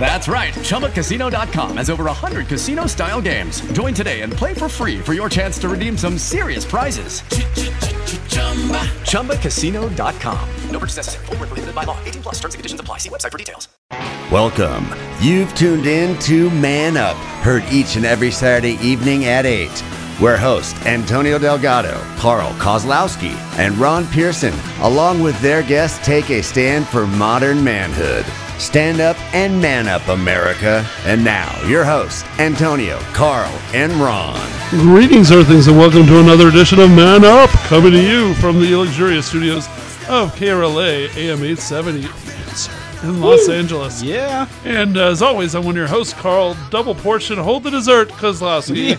That's right. ChumbaCasino.com has over 100 casino style games. Join today and play for free for your chance to redeem some serious prizes. ChumbaCasino.com. No purchase necessary. Void where prohibited by law. 18 plus terms and conditions apply. See website for details. Welcome. You've tuned in to Man Up, heard each and every Saturday evening at 8, where hosts Antonio Delgado, Carl Kozlowski, and Ron Pearson, along with their guests, take a stand for modern manhood. Stand up and man up, America. And now, your hosts, Antonio, Carl, and Ron. Greetings, Earthlings, and welcome to another edition of Man Up, coming to you from the luxurious studios of KRLA AM 870 in Los Angeles. Yeah. And uh, as always, I'm one of your hosts, Carl Double Portion Hold the Dessert Kozlowski.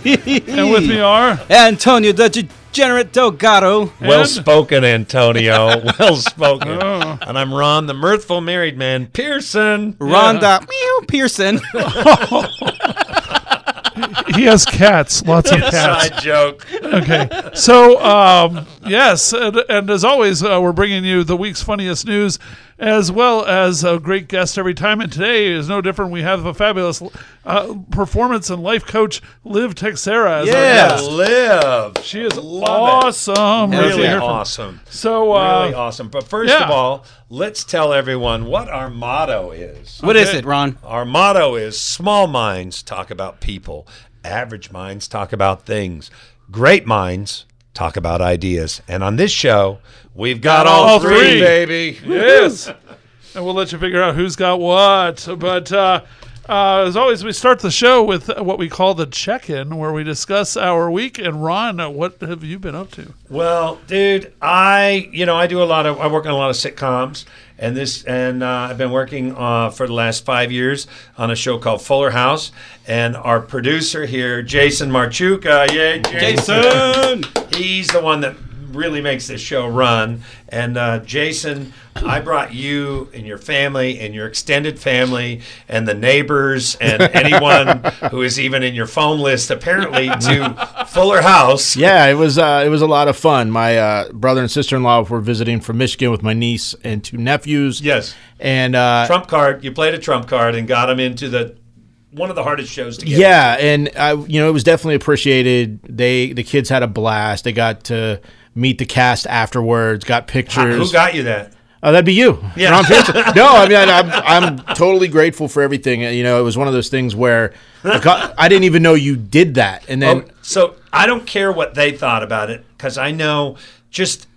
and with me are Antonio the Degenerate Delgado. Well spoken, Antonio. Well spoken. Oh. And I'm Ron, the mirthful married man, Pearson. Rhonda Meow Pearson. he has cats, lots of cats. Side joke. okay. So, um, yes, and, and as always, uh, we're bringing you the week's funniest news, as well as a great guest every time. And today is no different. We have a fabulous uh, performance and life coach, Liv Texera, as our Yeah, guest. live. She is Love awesome. Hell Right Really here awesome. So, uh, really awesome. But first yeah. of all, let's tell everyone what our motto is. What is Okay. it, Ron? Our motto is small minds talk about people, average minds talk about things, great minds talk about ideas. And on this show, we've got all, all three, three. baby. Yes. and we'll let you figure out who's got what. But uh, uh, as always, we start the show with what we call the check in, where we discuss our week. And Ron, uh, what have you been up to? Well, dude, I you know I do a lot of I work on a lot of sitcoms, and this and uh, I've been working uh, for the last five years on a show called Fuller House, and our producer here, Jason Marchuka, yay, Jason, he's the one that really makes this show run. And uh, Jason, I brought you and your family and your extended family and the neighbors and anyone who is even in your phone list apparently to Fuller House. Yeah, it was uh, it was a lot of fun. My uh, brother and sister in law were visiting from Michigan with my niece and two nephews. Yes. and uh, trump card. You played a trump card and got them into the one of the hardest shows to get. yeah, and I, you know, it was definitely appreciated. They the kids had a blast. They got to meet the cast afterwards. Got pictures. Who got you that? Oh, that'd be you. Yeah. Ron Pearson. no, I mean, I'm, I'm totally grateful for everything. You know, it was one of those things where I, got- I didn't even know you did that, and then Oh, so I don't care what they thought about it because I know just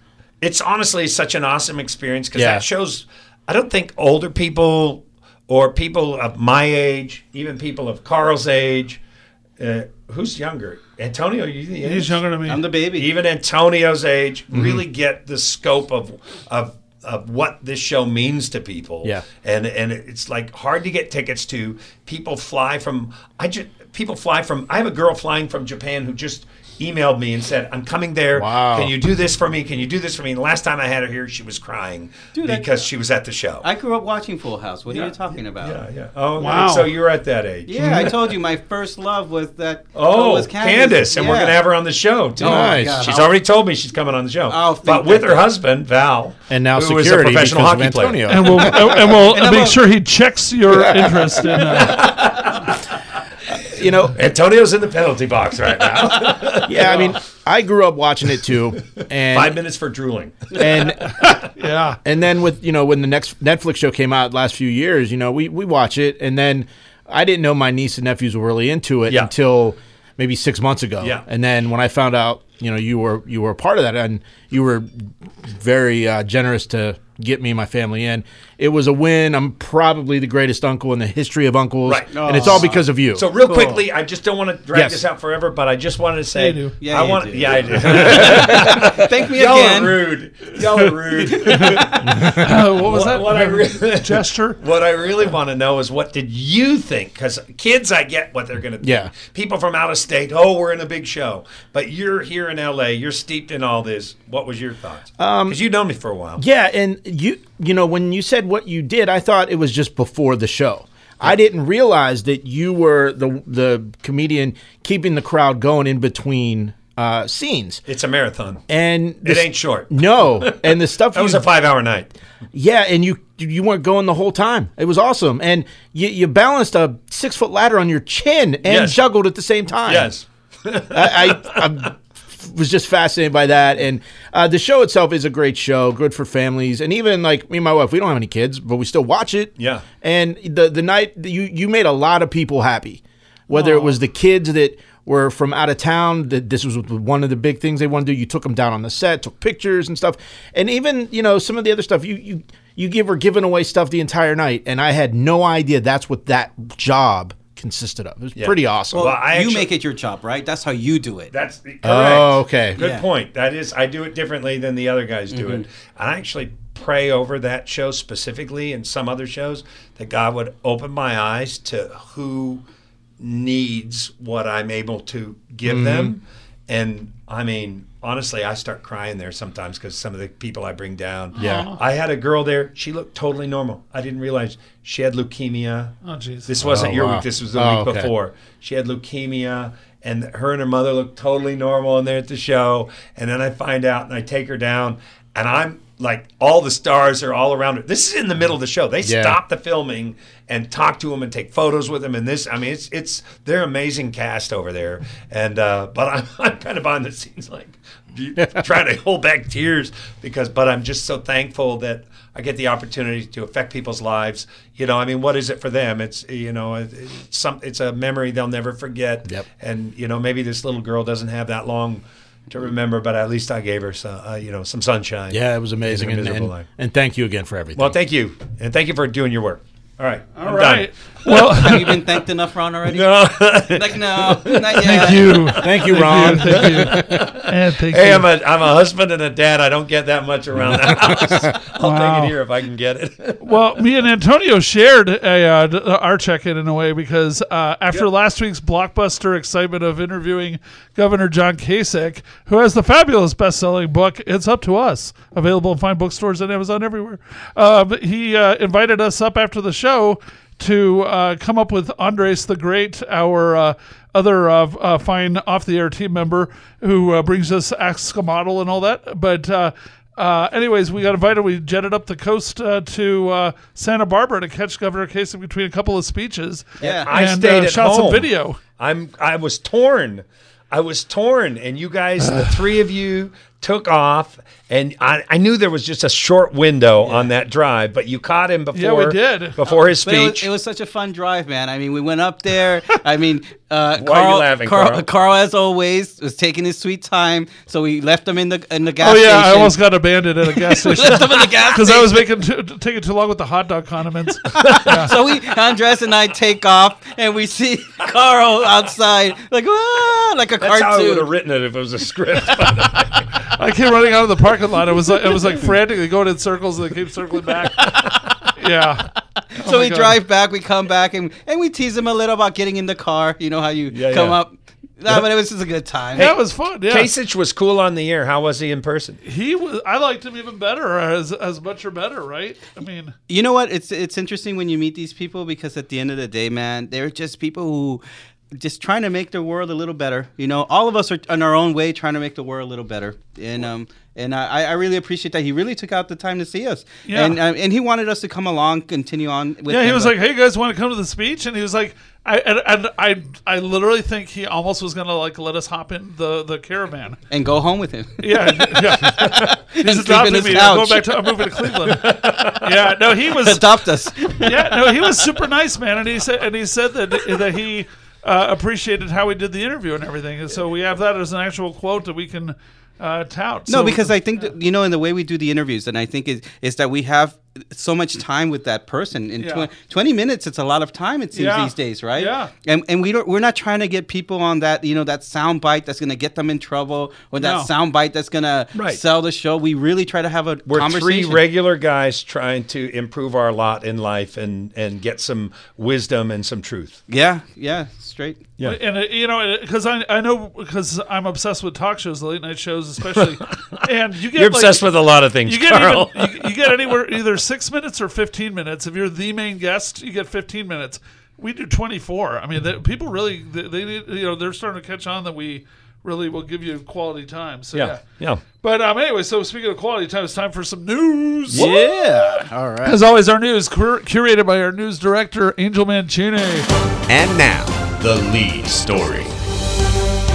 it's honestly such an awesome experience because Yeah. that shows. I don't think older people or people of my age, even people of Carl's age, uh, who's younger, Antonio, you the age? He's younger than me. I'm the baby. even Antonio's age Mm-hmm. really get the scope of of of what this show means to people. Yeah. And and it's like hard to get tickets to. People fly from I just people fly from I have a girl flying from Japan who just emailed me and said, I'm coming there. Wow. Can you do this for me? Can you do this for me? And the last time I had her here, she was crying Dude, I- because she was at the show. I grew up watching Full House. What are you talking about? yeah, yeah. Oh, Wow. So you're at that age. Yeah, I told you my first love was that. Oh, was Candace, and we're gonna have her on the show too. Oh, my Nice. God. She's already told me she's coming on the show. I'll think but with that- her husband Val, and now who is security a professional because of hockey player. Antonio. and we'll and we'll And I'm make a- sure he checks your interest in. Uh, you know, Antonio's in the penalty box right now. yeah. I mean, I grew up watching it too, and Five minutes for drooling. and yeah, and then with you know when the next Netflix show came out last few years, you know we we watch it, and then I didn't know my niece and nephews were really into it Yeah. until maybe six months ago. Yeah. and then when I found out, you know, you were you were a part of that, and you were very uh, generous to get me and my family in. It was a win. I'm probably the greatest uncle in the history of uncles, Right. and it's all because of you. So real quickly, I just don't want to drag Yes. this out forever, but I just wanted to say, Yeah, you do. Yeah, I you want, do. yeah, I do. Thank me again. Y'all are rude. Y'all are rude. Uh, what was What- that? what I re- gesture? What I really want to know is what did you think? Because kids, I get what they're going to think. Yeah. People from out of state, oh, we're in a big show. But you're here in LA, you're steeped in all this. What was your thoughts? Because you know me for a while. Yeah, and you you know when you said what you did, I thought it was just before the show. I didn't realize that you were the the comedian keeping the crowd going in between uh, scenes. It's a marathon. And It ain't short. No, and the stuff That was a five-hour night. yeah, and you you weren't going the whole time. It was awesome, and you you balanced a six foot ladder on your chin and Yes. juggled at the same time. Yes. I, I, I was just fascinated by that, and uh, the show itself is a great show, good for families, and even like me and my wife, we don't have any kids, but we still watch it. Yeah. and the the night you you made a lot of people happy, whether it was the kids that were from out of town that this was one of the big things they wanted to do. You took them down on the set took pictures and stuff. And even you know some of the other stuff you you you give were giving away stuff the entire night. And i had no idea that's what that job consisted of it was pretty awesome Well, Well, I you actually- make it your job, right? That's how you do it. That's oh, correct. Oh, okay. Good Yeah. point. That is, I do it differently than the other guys do it. Mm-hmm. I actually pray over that show specifically and some other shows that God would open my eyes to who needs what I'm able to give mm-hmm. them. And I mean, honestly, I start crying there sometimes because some of the people I bring down. Yeah. I had a girl there. She looked totally normal. I didn't realize she had leukemia. Oh, jeez. This wasn't Oh, your wow. week. This was the Oh, week okay. before. She had leukemia, and her and her mother looked totally normal in there at the show. And then I find out, and I take her down, and I'm like, all the stars are all around her. This is in the middle of the show. They Yeah. stop the filming and talk to him and take photos with him. And this, I mean, it's it's they're amazing cast over there. And uh, but I'm I'm kind of behind the scenes, like trying to hold back tears because, but I'm just so thankful that. I get the opportunity to affect people's lives. You know, I mean, what is it for them? It's you know, it's some it's a memory they'll never forget. Yep. And you know, maybe this little girl doesn't have that long to remember, but at least I gave her some, uh, you know, some sunshine. yeah it was amazing in her and, and, life. and thank you again for everything Well, thank you, and thank you for doing your work. All right, All I'm right. done. Well, Have you been thanked enough, Ron, already? No. Like, no, not yet. thank you. thank you ron Thank you. And thank hey, you. I'm a I'm a husband and a dad. I don't get that much around the house. I'll Wow. take it here if I can get it. Well, me and Antonio shared a, uh, our check-in in a way because uh, after last week's blockbuster excitement of interviewing Governor John Kasich, who has the fabulous best-selling book "It's Up to Us," available in fine bookstores and Amazon everywhere, um, he uh, invited us up after the show to uh, come up with Andres the Great, our uh, other uh, uh, fine off-the-air team member who uh, brings us Ask a Model and all that, but. Uh, uh, anyways, we got invited. We jetted up the coast uh, to uh, Santa Barbara to catch Governor Kasich between a couple of speeches. Yeah. I stayed uh, at shot home. some video. I'm I was torn. I was torn, and you guys, the three of you, took off, and I, I knew there was just a short window on that drive, but you caught him before. Yeah, we did. before his But it was, speech. it was such a fun drive, man. I mean, we went up there. I mean, uh, Why are you Carl, laughing, Carl, Carl? Carl, as always, was taking his sweet time. So we left him in the in the gas station. Oh yeah, I almost got abandoned at a gas station left him in the gas because I was making t- taking too long with the hot dog condiments. So we, Andres and I take off, and we see Carl outside, like ah, like a That's how I would have written it if it was a script. I came running out of the parking lot. It was like it was like frantically going in circles and they keep circling back. Yeah. So oh we God. drive back, we come back, and and we tease him a little about getting in the car. You know how you Yeah, come yeah. up. No, but it was just a good time. That was fun. Yeah. Kasich was cool on the air. How was he in person? he was. I liked him even better, as as much or better, right? I mean, You know what? It's it's interesting when you meet these people because at the end of the day, man, they're just people who just trying to make the world a little better. You know, all of us are in our own way trying to make the world a little better. And um and I, I really appreciate that he really took out the time to see us. Yeah. And um, and he wanted us to come along, continue on. With yeah, he him, was like, "Hey, you guys, want to come to the speech?" And he was like, "I and, and I I literally think he almost was gonna like let us hop in the the caravan." and go home with him. Yeah, yeah. He's sleep in adopting his me. I'm going couch. back to. I'm moving to Cleveland. yeah, no, he was. Adopt us. Yeah, no, he was super nice, man. And he said, and he said that that he uh, appreciated how we did the interview and everything. And so we have that as an actual quote that we can uh, tout. No, So- because I think that, you know, in the way we do the interviews, and I think is is that we have so much time with that person. In Yeah. tw- twenty minutes, it's a lot of time. It seems Yeah. these days, right? Yeah. And and we don't we're not trying to get people on that you know that sound bite that's going to get them in trouble or that No. sound bite that's going to sell the show. We really try to have a We're three regular guys trying to improve our lot in life and and get some wisdom and some truth. yeah, yeah, straight. Yeah. And it, you know, because I I know because I'm obsessed with talk shows, the late night shows especially, and you get You're like, obsessed with a lot of things, You get Carl. even, you, you get anywhere either six minutes or 15 minutes. If you're the main guest, you get 15 minutes. We do 24. I mean, the, people really, they, they, need- you know, they're starting to catch on that we really will give you quality time. So, yeah. Yeah, yeah. But um, anyway, so speaking of quality time, it's time for some news. Yeah. All right. As always, our news cur- curated by our news director, Angel Mancini. And now, the lead story.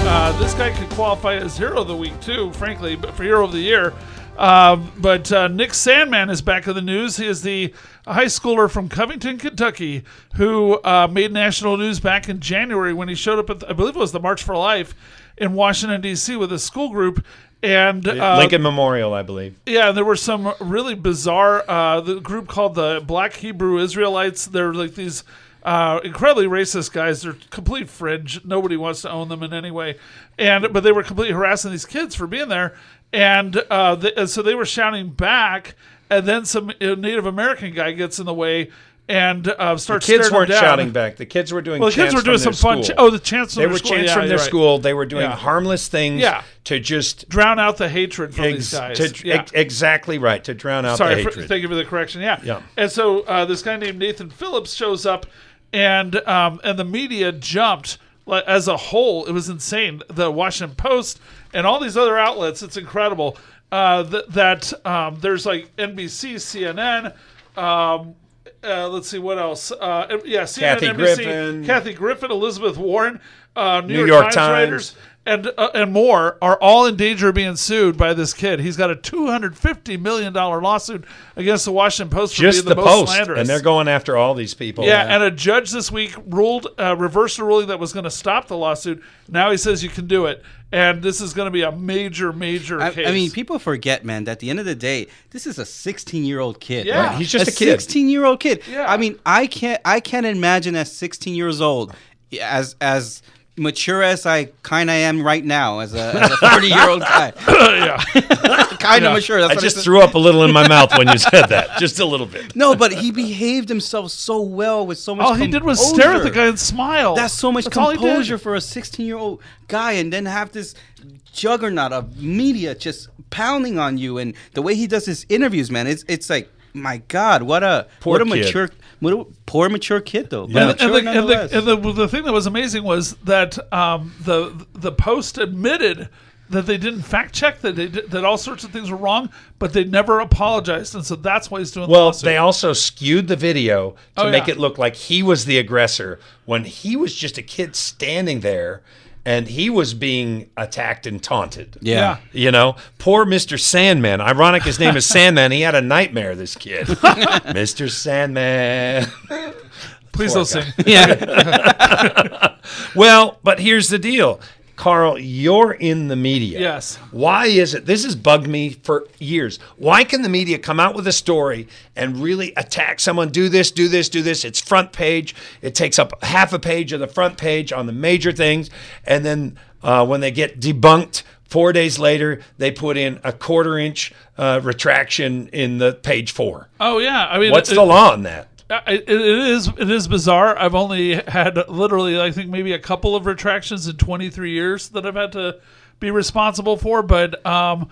Uh, this guy could qualify as hero of the week too, frankly, but for hero of the year. Um, but uh, Nick Sandmann is back in the news. He is the high schooler from Covington, Kentucky, who uh, made national news back in January when he showed up at, the, I believe it was the March for Life in Washington D.C. with a school group. And uh, Lincoln Memorial, I believe. yeah, and there were some really bizarre. Uh, the group called the Black Hebrew Israelites. They're like these uh, incredibly racist guys. They're complete fringe. Nobody wants to own them in any way. And but they were completely harassing these kids for being there. And uh, the, and so they were shouting back. And then some uh, Native American guy gets in the way and uh, starts. Kids weren't shouting back. The kids were doing. Well, the kids were doing some fun. Ch- oh, the chants They their were chants Yeah, from their right. school. They were doing Yeah. harmless things Yeah. to just Drown out the hatred from ex- these guys. to- yeah. ex- exactly right to drown out Sorry, the for, hatred. thank you for the correction. Yeah. Yeah. And so uh, this guy named Nathan Phillips shows up, and um, and the media jumped as a whole. It was insane. The Washington Post and all these other outlets. It's incredible uh, th- that um, there's like NBC, CNN. Um, uh, let's see what else. Uh, yeah, CNN, Kathy NBC, Griffin. Kathy Griffin, Elizabeth Warren, uh, New, New York, York Times, Times. writers, and uh, and more are all in danger of being sued by this kid. He's got a two hundred fifty million dollar lawsuit against the Washington Post for just being the, the, most post, slanderous. and they're going after all these people. yeah, and a judge this week ruled, uh, reversed a ruling that was going to stop the lawsuit. Now he says you can do it, and this is going to be a major, major I, case. I mean, people forget, man, that at the end of the day, this is a 16 year old kid. Yeah. Right, he's just a kid. 16 year old kid. Yeah. I mean, I can't, I can't imagine at 16 years old, as as mature as I kind of am right now, as a 30 year old guy, yeah, kind of mature. That's I just said. threw up a little in my mouth when you said that, just a little bit. No, but he behaved himself so well with so much. all he did was stare at the composure. guy and smile. That's so much That's all he did. composure for a 16 year old guy, and then have this juggernaut of media just pounding on you, and the way he does his interviews, man, it's it's like. My God, what a Poor what a kid. mature, what a poor mature kid though. Yeah. and, mature and, the, and, the, and the, the thing that was amazing was that um, the the Post admitted that they didn't fact check that they did, that all sorts of things were wrong, but they never apologized, and so that's why he's doing. Well, lawsuit. they also skewed the video to Oh, make yeah. it look like he was the aggressor when he was just a kid standing there and he was being attacked and taunted. yeah. You know, poor Mr. Sandmann. Ironic his name is Sandmann. He had a nightmare, this kid. Mr. Sandman. Please don't sing. yeah, Well, but here's the deal. Carl, you're in the media. Yes. Why is it? This has bugged me for years. Why can the media come out with a story and really attack someone? Do this, do this, do this. It's front page. It takes up half a page of the front page on the major things. And then uh, when they get debunked, four days later, they put in a quarter inch uh, retraction in the page four. Oh yeah, I mean, What's it- the law on that? It, it is it is bizarre. I've only had literally I think maybe a couple of retractions in 23 years that I've had to be responsible for. But um,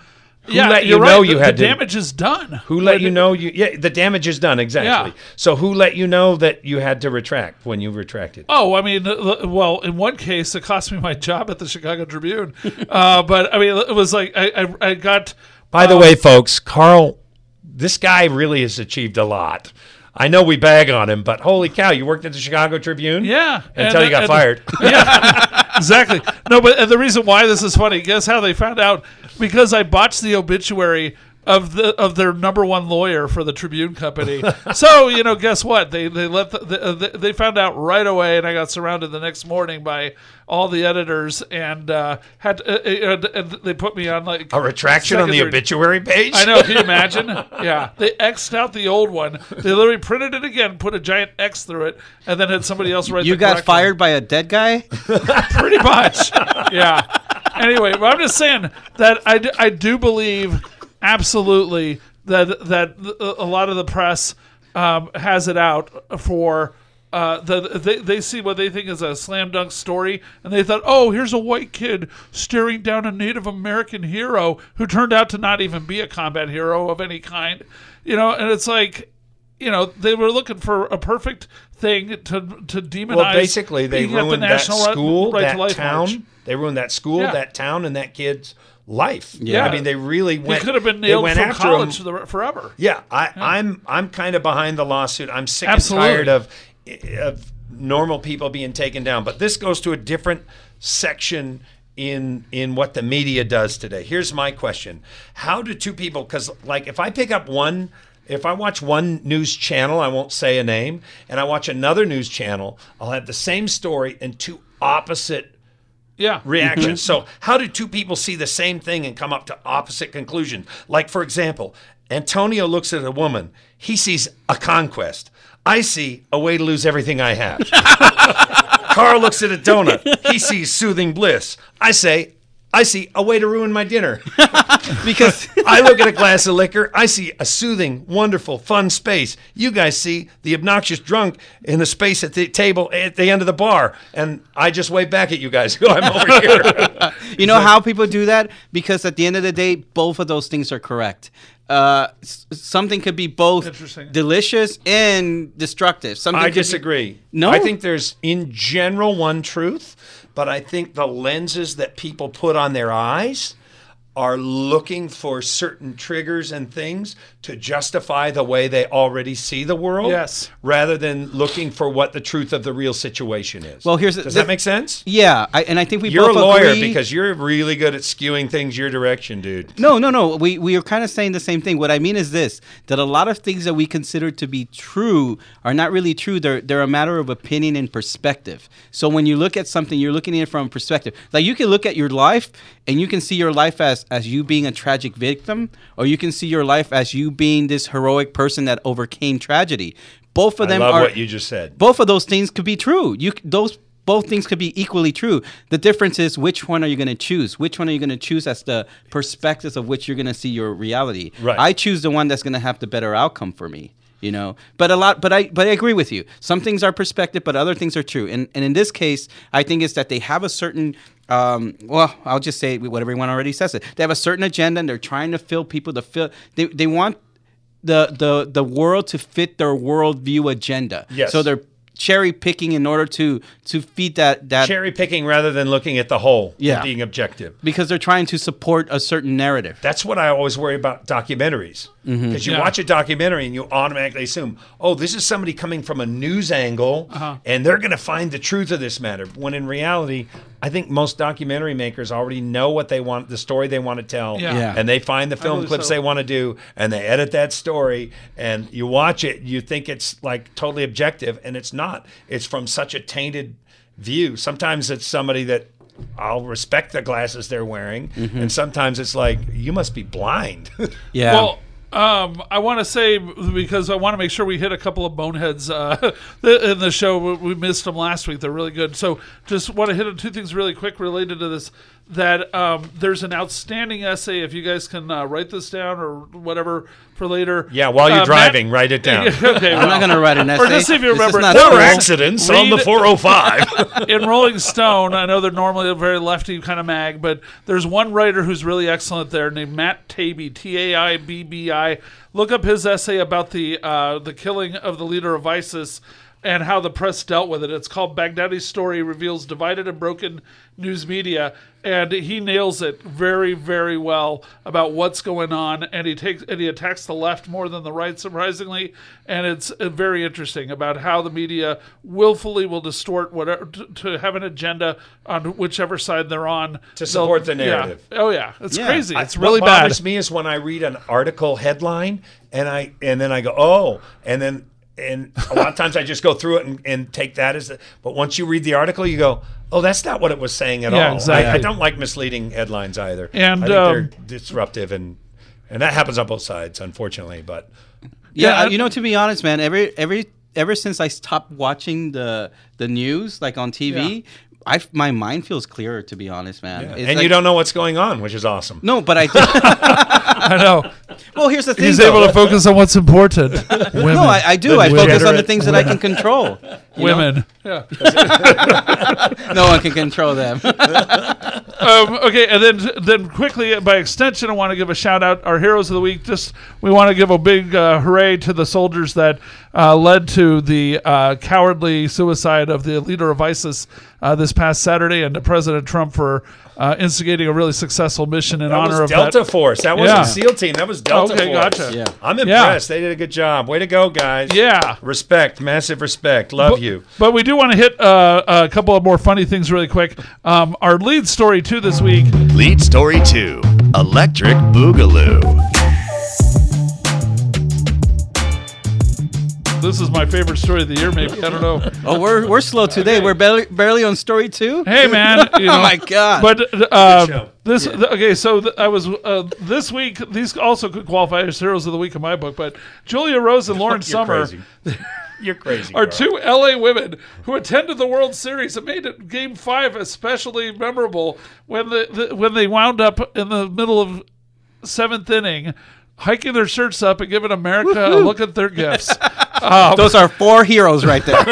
yeah, let you know right. you the, had the to- damage is done. Who let you know you? Yeah, the damage is done exactly. Yeah. So who let you know that you had to retract when you retracted? Oh, I mean, well, in one case, it cost me my job at the Chicago Tribune. uh, but I mean, it was like I I, I got. By the way, folks, Carl, this guy really has achieved a lot. I know we bag on him, but holy cow, you worked at the Chicago Tribune? Yeah, Until and- you got and- fired. Yeah. exactly. No, but and the reason why this is funny, guess how they found out? Because I botched the obituary of the of their number one lawyer for the Tribune Company. so you know, guess what? They they let the, the, the, they found out right away, and I got surrounded the next morning by all the editors, and uh, had uh, uh, and they put me on like A retraction on the obituary page? I know. Can you imagine? Yeah, they xed out the old one. They literally printed it again, put a giant X through it, and then had somebody else write. you the got correct one. fired by a dead guy. pretty much. yeah. Anyway, but I'm just saying that I, I do believe absolutely that that a lot of the press um, has it out for uh, the, they, they see what they think is a slam dunk story, and they thought, oh, here's a white kid staring down a Native American hero who turned out to not even be a combat hero of any kind. You know, and it's like, you know, they were looking for a perfect thing to to demonize. Well, basically, they at the ruined that school, Right to that Life town. March. They ruined that school, Yeah. that town, and that kid's life. Yeah. I mean, they really He went. could have been they nailed went from after college him. the, forever. Yeah, I, I'm I'm kind of behind the lawsuit. I'm sick Absolutely. and tired of of normal people being taken down. But this goes to a different section in in what the media does today. Here's my question: How do two people? Because like if I pick up one. If I watch one news channel, I won't say a name, and I watch another news channel, I'll have the same story and two opposite Yeah. reactions. Mm-hmm. So, how do two people see the same thing and come up to opposite conclusions? Like, for example, Antonio looks at a woman, he sees a conquest. I see a way to lose everything I have. Carl looks at a donut, he sees soothing bliss. I say, I see a way to ruin my dinner. because I look at a glass of liquor. I see a soothing, wonderful, fun space. You guys see the obnoxious drunk in the space at the table at the end of the bar, and I just wave back at you guys. Go, I'm over here. you know how people do that because at the end of the day both of those things are correct uh, something could be both delicious and destructive something I could be- disagree. No? I think there's in general one truth, but I think the lenses that people put on their eyes are looking for certain triggers and things to justify the way they already see the world. Yes. Rather than looking for what the truth of the real situation is. Well, here's the- Does the- that make sense? yeah I, and i think we You're a lawyer agree- because you're really good at skewing things your direction, dude. No, no, no. We we are kind of saying the same thing. What I mean is this: that a lot of things that we consider to be true are not really true. They're they're a matter of opinion and perspective. So when you look at something, you're looking at it from a perspective. Like you can look at your life and you can see your life as as you being a tragic victim, or you can see your life as you being this heroic person that overcame tragedy. Both of I them love are what you just said. both of those things could be true. You those both things could be equally true. The difference is which one are you going to choose? Which one are you going to choose as the perspectives of which you're going to see your reality? Right. I choose the one that's going to have the better outcome for me. You know, but a lot, but I, but I agree with you. Some things are perspective, but other things are true. And and in this case, I think it's that they have a certain, um, well, I'll just say what everyone already says it. They have a certain agenda, and they're trying to fill people to fill. They they want the the the world to fit their worldview agenda. Yes. So they're cherry picking in order to to feed that that Cherry picking rather than looking at the whole Yeah. and being objective. because they're trying to support a certain narrative. That's what I always worry about documentaries. Because Mm-hmm. you Yeah. watch a documentary and you automatically assume, oh, this is somebody coming from a news angle Uh-huh. and they're going to find the truth of this matter. When in reality, I think most documentary makers already know what they want, the story they want to tell. Yeah. Yeah. And they find the film clips so. they want to do and they edit that story and you watch it, you think it's like totally objective and it's not. It's from such a tainted view. Sometimes it's somebody that I'll respect the glasses they're wearing, Mm-hmm. and sometimes it's like you must be blind. Yeah. Well, um, I want to say because I want to make sure we hit a couple of boneheads uh, in the show. We- We missed them last week. They're really good. So just want to hit on two things really quick related to this. That um, there's an outstanding essay. If you guys can uh, write this down or whatever for later. yeah, while you're Uh, Matt- driving, write it down. okay, I'm not going to write an essay. Or just see if you remember. not There Four school. were accidents on the 405. in Rolling Stone, I know they're normally a very lefty kind of mag, but there's one writer who's really excellent there named Matt Taibbi, T A I B B I. Look up his essay about the uh, the killing of the leader of ISIS and how the press dealt with it. It's called Baghdadi's Story Reveals Divided and Broken News Media. And he nails it very, very well about what's going on, and he takes and he attacks the left more than the right, surprisingly. And it's uh, very interesting about how the media willfully will distort whatever to, to have an agenda on whichever side they're on To support They'll- the narrative. Yeah. Oh yeah, it's Yeah. crazy. I- It's really what bad. bothers me is when I read an article headline and I and then I go, oh, and then and a lot of times I just go through it and, and take that as the, but once you read the article, you go, oh, that's not what it was saying at Yeah, all. I, exactly. I don't like misleading headlines either. And, I think um, they're disruptive and and that happens on both sides, unfortunately. But Yeah, Yeah, uh, you know, to be honest, man, every every ever since I stopped watching the the news like on TV, I f- my mind feels clearer. To be honest, man. It's and like- you don't know what's going on, which is awesome. No, but I. I know. well, here's the thing. He's though. able to focus on what's important. No, I, I do. I The focus on the things that I can control. Women. Yeah. No one can control them. um, okay, and then then quickly by extension, I want to give a shout out our heroes of the week. Just we want to give a big uh, hooray to the soldiers that uh, led to the uh, cowardly suicide of the leader of ISIS uh, this past Saturday, and to President Trump for uh, instigating a really successful mission in That honor was of Delta that. Force. That wasn't Yeah. SEAL team. That was Delta Okay, Force. gotcha. Yeah. I'm Yeah. impressed. They did a good job. Way to go, guys. Yeah. Respect. Massive respect. Love But- you. But we do want to hit uh, a couple of more funny things really quick. Um, our lead story too this week. Lead story two Electric Boogaloo. This is my favorite story of the year. Maybe I don't know. Oh, we're we're slow today. We're barely barely on story two. Hey man, you know, oh my god! But uh, show. this th- okay, so th- I was uh, this week. These also could qualify as heroes of the week in my book. But Julia Rose and Lauren You're Summer crazy. You're crazy. are Carl. two LA women who attended the World Series and made it Game Five especially memorable when the, the when they wound up in the middle of seventh inning. Hiking their shirts up and giving America a look at their gifts. Um, Those are four heroes right there.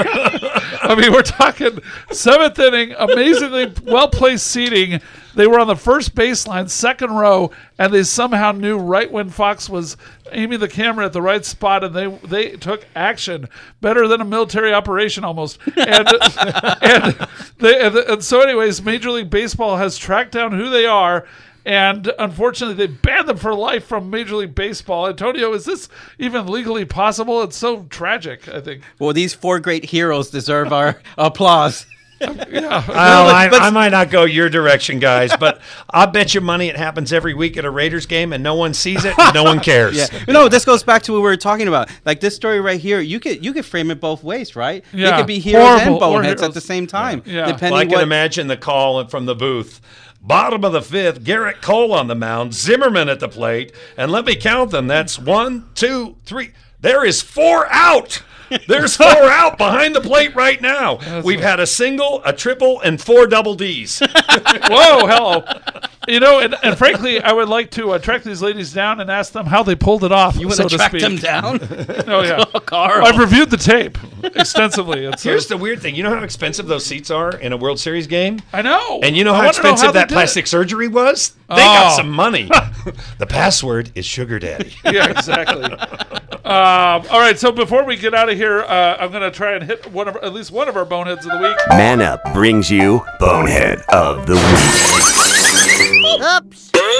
I mean, we're talking seventh inning, amazingly well placed seating. They were on the first baseline, second row, and they somehow knew right when Fox was aiming the camera at the right spot, and they they took action better than a military operation almost. And and, they, and, and so, anyways, Major League Baseball has tracked down who they are. And unfortunately, they banned them for life from Major League Baseball. Antonio, is this even legally possible? It's so tragic. I think. well, these four great heroes deserve our applause. Yeah. Well, I, I might not go your direction, guys, but I'll bet you money it happens every week at a Raiders game and no one sees it, and no one cares. Yeah. No, this goes back to what we were talking about. Like this story right here, you could you could frame it both ways, right? They Yeah. could be heroes Horrible- and or boneheads at the same time, Yeah. depending Well, I can what. imagine the call from the booth. Bottom of the fifth, Gerrit Cole on the mound, Zimmerman at the plate, and let me count them. That's one, two, three. There is four out. There's four out behind the plate right now. We've had a single, a triple, and four double D's. Whoa, hello. You know, and, and frankly, I would like to uh, track these ladies down and ask them how they pulled it off. you want so to to track speak. them down, Oh yeah, Carl? I've reviewed the tape extensively. It's, Here's the weird thing. You know how expensive those seats are in a World Series game? I know, And you know I how wanna know expensive that did it. plastic surgery was? They got Oh. some money. the password is Sugar Daddy. Yeah, exactly. um, all right, so before we get out of here, uh, I'm going to try and hit one of at least one of our boneheads of the week. Man Up brings you Bonehead of the Week.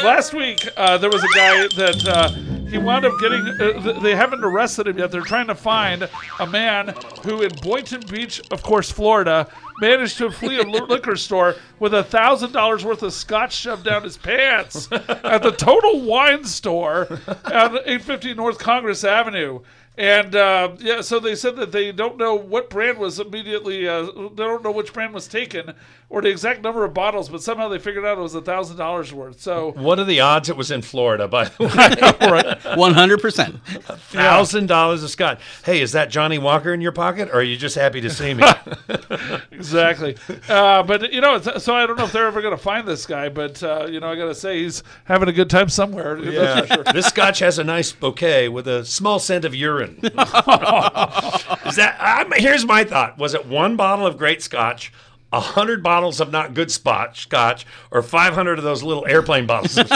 Last week, uh, there was a guy that uh, he wound up getting. Uh, th- they haven't arrested him yet. They're trying to find a man who, in Boynton Beach, of course, Florida, managed to flee a liquor store with a thousand dollars worth of scotch shoved down his pants at the Total Wine Store at 850 North Congress Avenue. And uh, yeah, so they said that they don't know what brand was immediately. Uh, they don't know which brand was taken or the exact number of bottles, but somehow they figured out it was a thousand dollars worth. So What are the odds it was in Florida, by the way? One hundred percent. Thousand dollars of scotch. Hey, is that Johnnie Walker in your pocket, or are you just happy to see me? exactly. Uh, but you know, so I don't know if they're ever going to find this guy. But uh, you know, I got to say he's having a good time somewhere. That's yeah. for sure. This scotch has a nice bouquet with a small scent of urine. is that? I'm, here's my thought: Was it one bottle of great scotch? A hundred bottles of not good spot scotch, or five hundred of those little airplane bottles. Of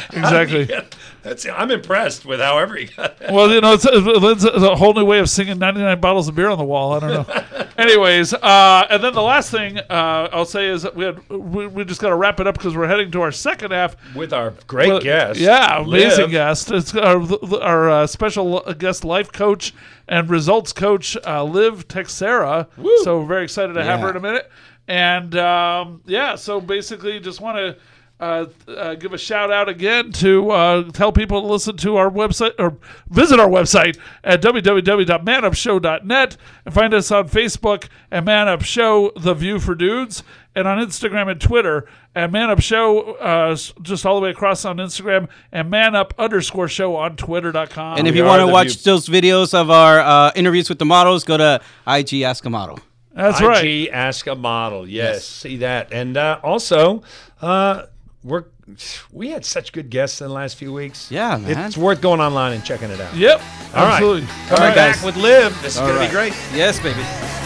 Exactly. That's. I'm impressed with how every. Well, you know, it's, it's a whole new way of singing 99 bottles of beer on the wall. I don't know. Anyways, uh, and then the last thing uh, I'll say is that we had we, we just got to wrap it up because we're heading to our second half. with our great Well, guest. Yeah, amazing Liv. guest. It's our, our uh, special guest life coach and results coach, uh, Liv Texera. So we're very excited to have her in a minute. And um, yeah, so basically, just want to. Uh, uh, give a shout out again to uh, tell people to listen to our website or visit our website at www.manupshow.net and find us on Facebook at Man Up Show, The View for Dudes, and on Instagram and Twitter at Man Up Show, uh, just all the way across on Instagram, and Man Up underscore Show on Twitter.com. And if We you want to watch view- those videos of our uh, interviews with the models, go to IG Ask a Model. That's right. IG Ask a Model. Yes, see that. And uh, also, uh, we're we had such good guests in the last few weeks. Yeah, man. It's worth going online and checking it out. Yep. All right. absolutely. Coming right, back guys. with Liv. This is All going right. to be great. Yes, baby.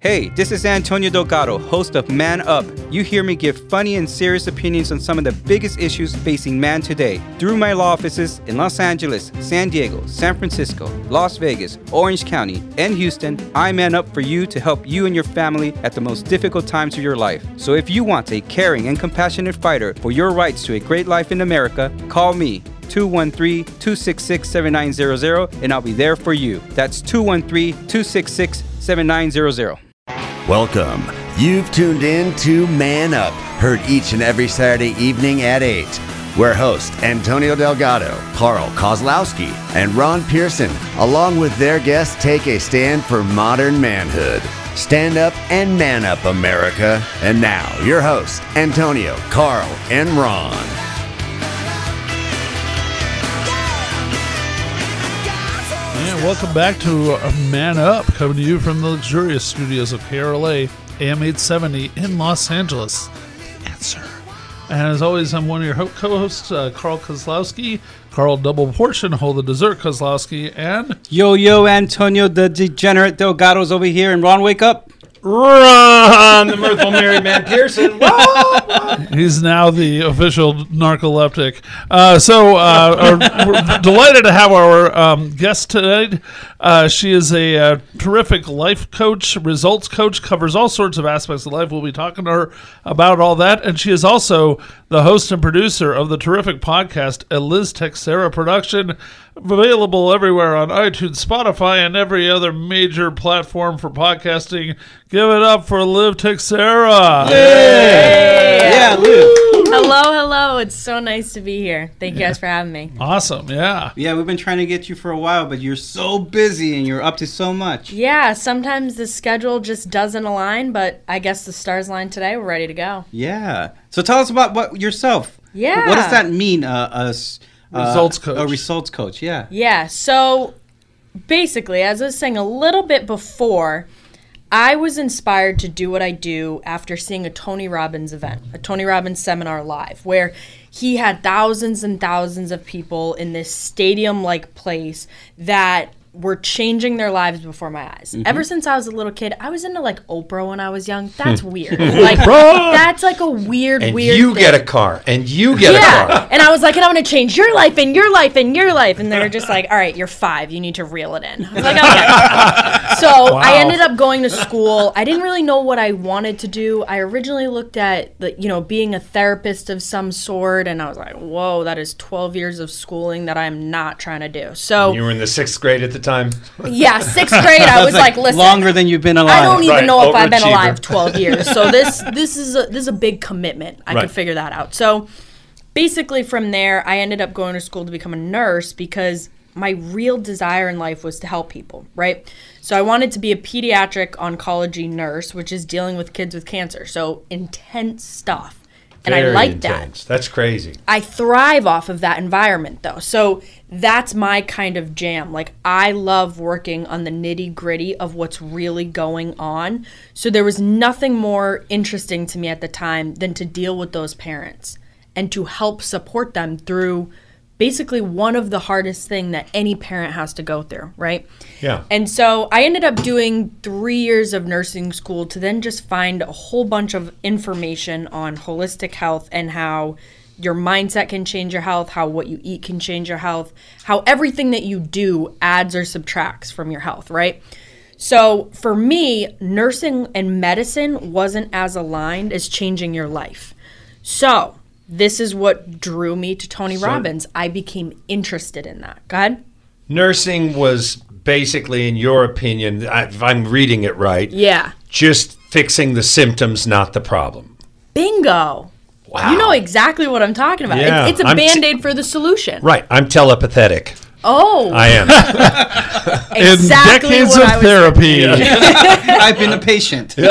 Hey, this is Antonio Delgado, host of Man Up. You hear me give funny and serious opinions on some of the biggest issues facing man today. Through my law offices in Los Angeles, San Diego, San Francisco, Las Vegas, Orange County, and Houston, I man up for you to help you and your family at the most difficult times of your life. So if you want a caring and compassionate fighter for your rights to a great life in America, call me 213 266 7900 and I'll be there for you. That's 213 266 7900. Welcome. You've tuned in to Man Up, heard each and every Saturday evening at 8, where host Antonio Delgado, Carl Kozlowski, and Ron Pearson, along with their guests, take a stand for modern manhood. Stand up and man up, America. And now, your hosts, Antonio, Carl, and Ron. Welcome back to Man Up, coming to you from the luxurious studios of KRLA AM 870 in Los Angeles. The answer. And as always, I'm one of your co-hosts, uh, Carl Kozlowski. Carl Double Portion, Hold the Dessert Kozlowski, and Yo, yo, Antonio, the degenerate Delgado's over here, and Ron, wake up. Ron, the mirthful married man Pearson. He's now the official narcoleptic. Uh, so uh, our- we're delighted to have our um, guest today. Uh, she is a uh, terrific life coach, results coach, covers all sorts of aspects of life. We'll be talking to her about all that. And she is also the host and producer of the terrific podcast, A Liz Texera Production, available everywhere on iTunes, Spotify, and every other major platform for podcasting. Give it up for Liv Texera. Yeah, Liv. Hello, hello. It's so nice to be here. Thank you guys for having me. Awesome, yeah. Yeah, we've been trying to get you for a while, but you're so busy and you're up to so much. Yeah, sometimes the schedule just doesn't align, but I guess the stars line today. We're ready to go. Yeah. So tell us about what yourself. Yeah. What does that mean? Uh, a s- uh, Results coach. A results coach. Yeah. Yeah, so basically, as I was saying a little bit before, I was inspired to do what I do after seeing a Tony Robbins event, a Tony Robbins seminar live, where he had thousands and thousands of people in this stadium like place that were changing their lives before my eyes. Mm-hmm. Ever since I was a little kid, I was into like Oprah when I was young. That's weird. like that's like a weird, And weird. you thing. get a car, and you get a car. And I was like, and I'm to change your life and your life and your life. And they're just like, all right, you're five. You need to reel it in. I was like, okay. so I ended up going to school. I didn't really know what I wanted to do. I originally looked at, the, you know, being a therapist of some sort. And I was like, whoa, that is 12 years of schooling that I'm not trying to do. So, You were in the sixth grade at the time. yeah, sixth grade, I was like, listen. Longer than you've been alive. I don't even Right, know if I've been overachiever. alive 12 years. So this this is a, this is a big commitment. I Right. could figure that out. So basically from there I ended up going to school to become a nurse because my real desire in life was to help people, right? So I wanted to be a pediatric oncology nurse, which is dealing with kids with cancer. So intense stuff. And I Very like that. intense. That's crazy. I thrive off of that environment though. So that's my kind of jam. Like I love working on the nitty gritty of what's really going on. So there was nothing more interesting to me at the time than to deal with those parents and to help support them through basically one of the hardest thing that any parent has to go through, right? Yeah. And so I ended up doing three years of nursing school to then just find a whole bunch of information on holistic health and how your mindset can change your health, how what you eat can change your health, how everything that you do adds or subtracts from your health, right? So for me, nursing and medicine wasn't as aligned as changing your life. So this is what drew me to Tony Robbins. I became interested in that. Go ahead. Nursing was basically, in your opinion, I- if I'm reading it right, Yeah. just fixing the symptoms, not the problem. Bingo. Wow. You know exactly what I'm talking about. Yeah, It's, it's a I'm band aid for the solution. Right. I'm telepathetic. Oh, I am. exactly in decades what of I was therapy. I've been a patient.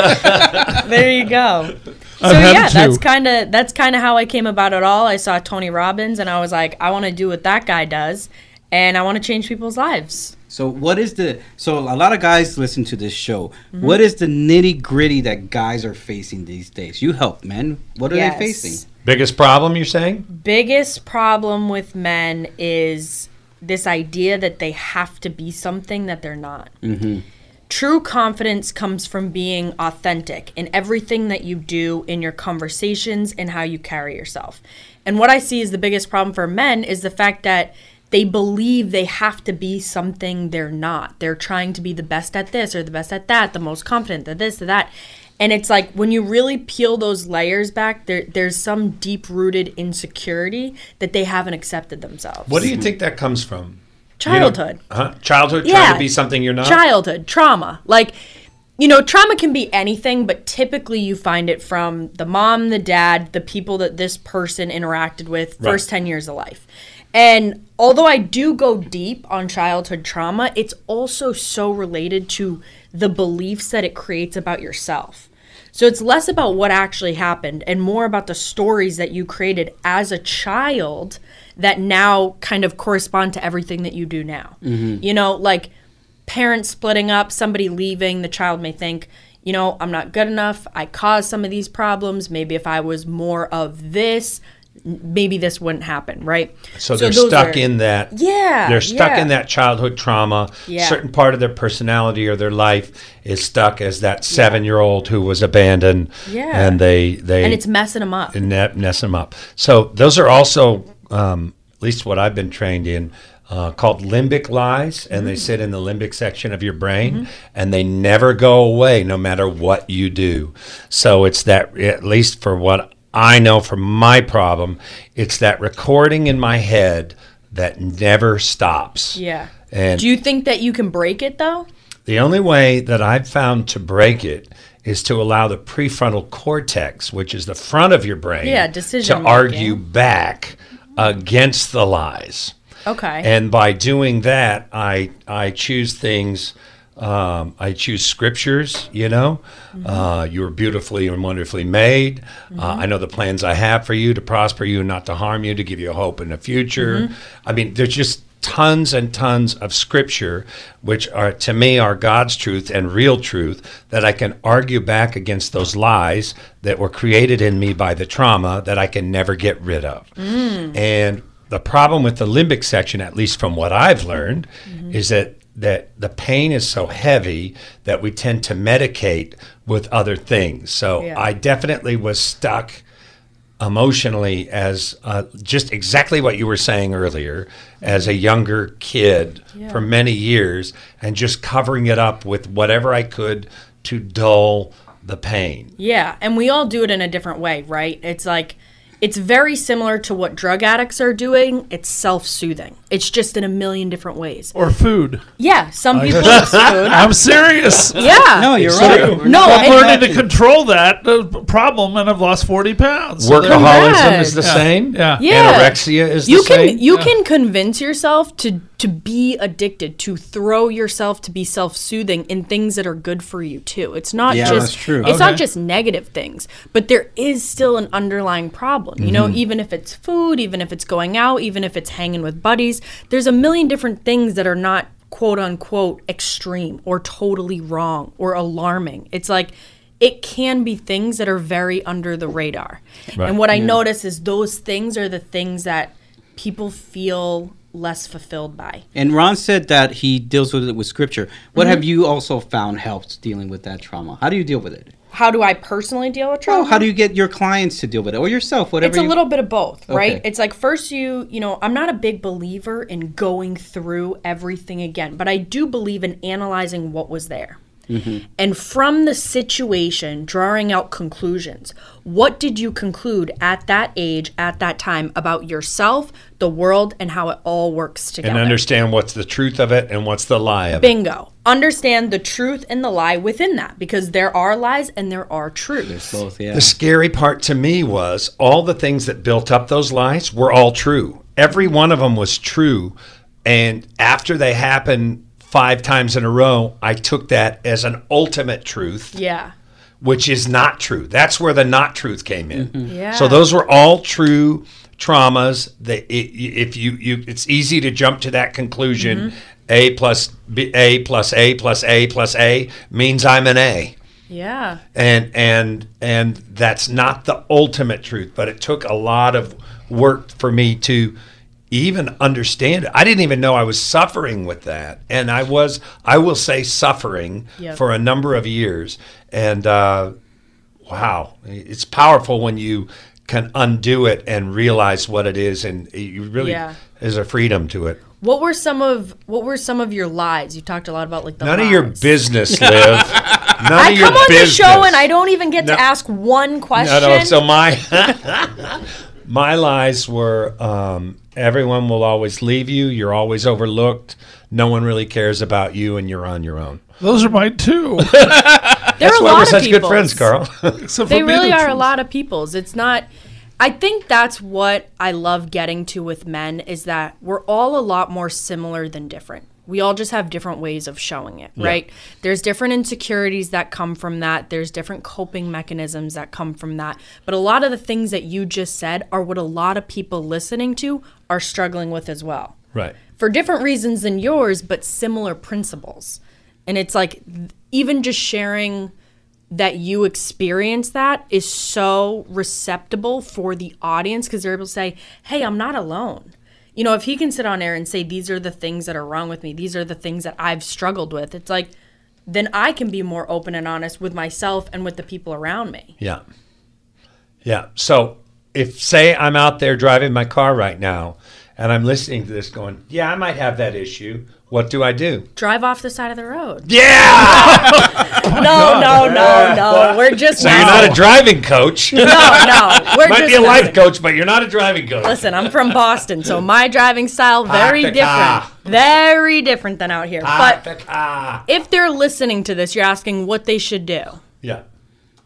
There you go. So yeah, two. that's kind of that's kind of how I came about it all. I saw Tony Robbins and I was like, I want to do what that guy does, and I want to change people's lives. So what is the so a lot of guys listen to this show. Mm-hmm. What is the nitty gritty that guys are facing these days? You help, men. What are Yes. they facing? Biggest problem you're saying? biggest problem with men is this idea that they have to be something that they're not. Mm-hmm. True confidence comes from being authentic in everything that you do, in your conversations, and how you carry yourself. And what I see is the biggest problem for men is the fact that they believe they have to be something they're not. They're trying to be the best at this or the best at that, the most confident, the this, the that. And it's like when you really peel those layers back, there there's some deep rooted insecurity that they haven't accepted themselves. What do you think that comes from? Childhood. huh? Childhood trying to be something you're not? Childhood trauma. Like, you know, trauma can be anything, but typically you find it from the mom, the dad, the people that this person interacted with first 10 years of life. And although I do go deep on childhood trauma, it's also so related to the beliefs that it creates about yourself. So it's less about what actually happened and more about the stories that you created as a child that now kind of correspond to everything that you do now. Mm-hmm. You know, like parents splitting up, somebody leaving, the child may think, you know, I'm not good enough. I caused some of these problems. Maybe if I was more of this, maybe this wouldn't happen, right? So they're stuck are- in that. Yeah, They're stuck yeah. in that childhood trauma. Yeah. Certain part of their personality or their life is stuck as that seven year old who was abandoned. Yeah. And they, they and it's messing them up. and ne- mess them up. So those are also, um, at least what I've been trained in, uh, called limbic lies, and they sit in the limbic section of your brain, and they never go away no matter what you do. So it's that, at least for what I know from my problem, it's that recording in my head that never stops. Yeah. And Do you think that you can break it though? the only way that I've found to break it is to allow the prefrontal cortex, which is the front of your brain, Yeah, decision to argue back against the lies. Okay. And by doing that, I I choose things. Um, I choose scriptures. You know, uh, you are beautifully and wonderfully made. Uh, I know the plans I have for you to prosper you, not to harm you, to give you hope in the future. I mean, there's just tons and tons of scripture, which are to me are God's truth and real truth that I can argue back against those lies that were created in me by the trauma that I can never get rid of. And the problem with the limbic section, at least from what I've learned, is that that the pain is so heavy that we tend to medicate with other things. So Yeah. I definitely was stuck emotionally as uh, just exactly what you were saying earlier as a younger kid for many years and just covering it up with whatever I could to dull the pain. Yeah, and we all do it in a different way, right? It's like it's very similar to what drug addicts are doing. It's self-soothing. It's just in a million different ways. Or food. Yeah, some people food. I'm serious. Yeah. No, you're It's right. true. We're No, I'm learning to control that uh, problem, and I've lost 40 pounds. So there- Workaholism is Correct. the same. Yeah. Yeah. Anorexia is you the can same. you can convince yourself to to be addicted to throw yourself to be self-soothing in things that are good for you too it's not Yeah, just that's true. it's not just negative things but there is still an underlying problem you know Mm-hmm. even if it's food even if it's going out even if it's hanging with buddies there's a million different things that are not quote unquote extreme or totally wrong or alarming it's like it can be things that are very under the radar Right. and what i notice is those things are the things that people feel less fulfilled by. And Ron said that he deals with it with scripture. What Mm-hmm. have you also found helps dealing with that trauma? How do you deal with it? How do I personally deal with trauma? Oh, how do you get your clients to deal with it, or yourself, whatever? it's a you- little bit of both, right? Okay. It's like first you, you know, I'm not a big believer in going through everything again, but I do believe in analyzing what was there. Mm-hmm. And from the situation, drawing out conclusions. What did you conclude at that age, at that time, about yourself, the world, and how it all works together? and understand what's the truth of it and what's the lie of it. Bingo. Understand the truth and the lie within that because there are lies and there are truths. both, yeah. The scary part to me was all the things that built up those lies were all true. Every one of them was true. And after they happened five times in a row, I took that as an ultimate truth, Yeah. which is not true. That's where the not truth came in. Mm-hmm. Yeah. So those were all true traumas that i- i- if you, you it's easy to jump to that conclusion mm-hmm. A plus B, A plus A plus A plus A means I'm an A. Yeah. and and and that's not the ultimate truth but it took a lot of work for me to even understand it i didn't even know i was suffering with that and i was i will say suffering Yep. for a number of years and uh, wow it's powerful when you can undo it and realize what it is and you really Yeah. there's a freedom to it What were some of what were some of your lies? You talked a lot about like the none of your business live none I of your come on business the show and I don't even get No. to ask one question. No, no. So my my lies were um, everyone will always leave you. You're always overlooked. No one really cares about you, and you're on your own. Those are mine too. there are That's a why lot we're of such good friends, Carl. Except They really the are a lot of people's. It's not. I think that's what I love getting to with men is that we're all a lot more similar than different. We all just have different ways of showing it, right? There's different insecurities that come from that. There's different coping mechanisms that come from that. But a lot of the things that you just said are what a lot of people listening to are struggling with as well right. for different reasons than yours, but similar principles. And it's like even just sharing that you experience that is so receptible for the audience because they're able to say, hey, I'm not alone. You know, if he can sit on air and say, these are the things that are wrong with me, these are the things that I've struggled with, it's like, then I can be more open and honest with myself and with the people around me. Yeah. Yeah. So if say I'm out there driving my car right now, and I'm listening to this, going, "Yeah, I might have that issue." What do I do? Drive off the side of the road. Yeah. No, no, no, no. We're just so you're not a driving coach. no, no. We're Might just be a life coach, but you're not a driving coach. Listen, I'm from Boston, so my driving style very Park the car. different. Very different than out here. But if they're listening to this, you're asking what they should do. Yeah.